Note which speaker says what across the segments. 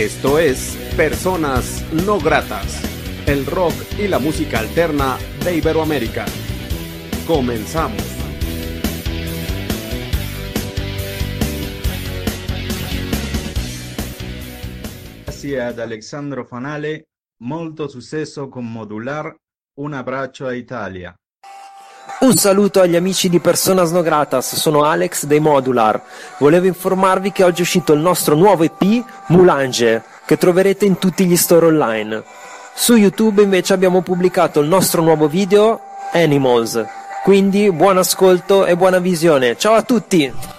Speaker 1: Esto es Personas No Gratas, el rock y la música alterna de Iberoamérica. Comenzamos.
Speaker 2: Grazie ad Alexandro Fanale, molto successo con Modular, un abbraccio a Italia.
Speaker 3: Un saluto agli amici di Personas No Gratas, sono Alex dei Modular. Volevo informarvi che oggi è uscito il nostro nuovo EP Moulange, che troverete in tutti gli store online. Su YouTube invece abbiamo pubblicato il nostro nuovo video Animals. Quindi buon ascolto e buona visione. Ciao a tutti!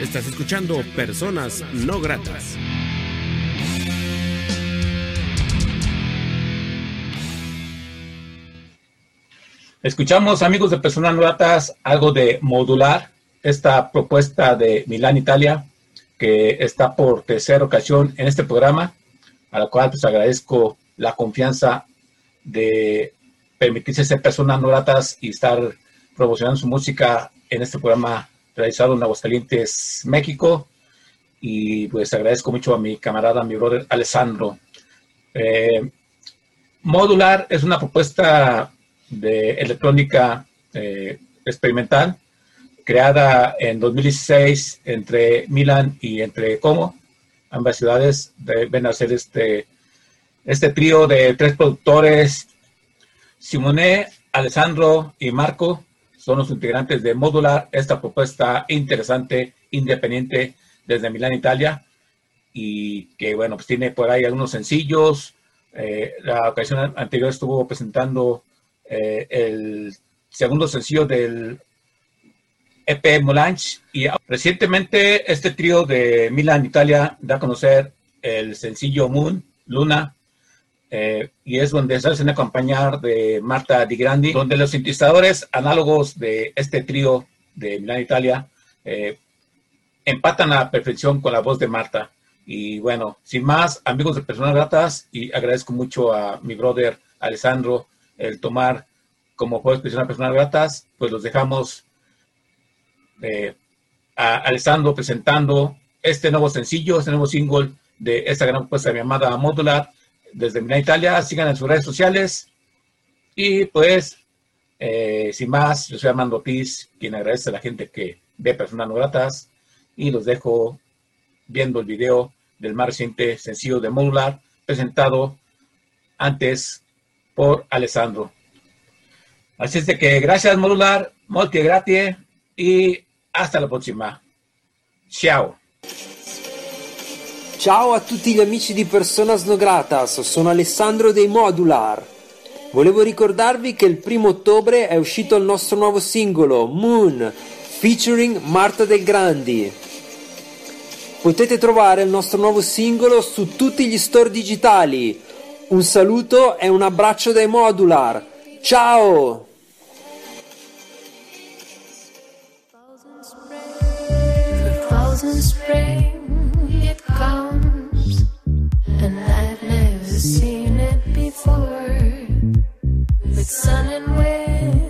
Speaker 1: Estás escuchando Personas No Gratas.
Speaker 4: Escuchamos, amigos de Personas No Gratas, algo de modular, esta propuesta de Milán, Italia, que está por tercera ocasión en este programa, a la cual pues agradezco la confianza de permitirse ser personas no gratas y estar promocionando su música en este programa realizado en Aguascalientes, México. Y pues agradezco mucho a mi camarada, mi brother Alessandro. Eh, Modular es una propuesta de electrónica eh, experimental creada en 2016 entre Milán y entre Como, ambas ciudades deben hacer este, este trío de tres productores, Simone, Alessandro y Marco, son los integrantes de Modular, esta propuesta interesante, independiente desde Milán, Italia, y que bueno, pues tiene por ahí algunos sencillos. Eh, la ocasión anterior estuvo presentando eh, el segundo sencillo del EP Molange y recientemente este trío de Milan, Italia, da a conocer el sencillo Moon, Luna, eh, y es donde se hacen acompañar de Marta Di Grandi, donde los sintetizadores análogos de este trío de Milan, Italia, eh, empatan a perfección con la voz de Marta. Y bueno, sin más, amigos de Personas Gratas, y agradezco mucho a mi brother Alessandro el tomar como juez de Personas Gratas, pues los dejamos eh, a Alessandro presentando este nuevo sencillo, este nuevo single de esta gran propuesta llamada Modular desde Mina Italia. Sigan en sus redes sociales. Y pues, eh, sin más, yo soy Armando Piz, quien agradece a la gente que ve personas no gratas. Y los dejo viendo el video del más reciente sencillo de Modular presentado antes por Alessandro. Así es que gracias Modular, molti grazie y hasta la prossima. Ciao.
Speaker 5: Ciao a tutti gli amici di Personas No Gratas, sono Alessandro dei Modular. Volevo ricordarvi che il primo ottobre è uscito il nostro nuovo singolo, Moon, featuring Marta Del Grandi. Potete trovare il nostro nuovo singolo su tutti gli store digitali. Un saluto e un abbraccio dai Modular. Ciao!
Speaker 6: thousand with sun and wind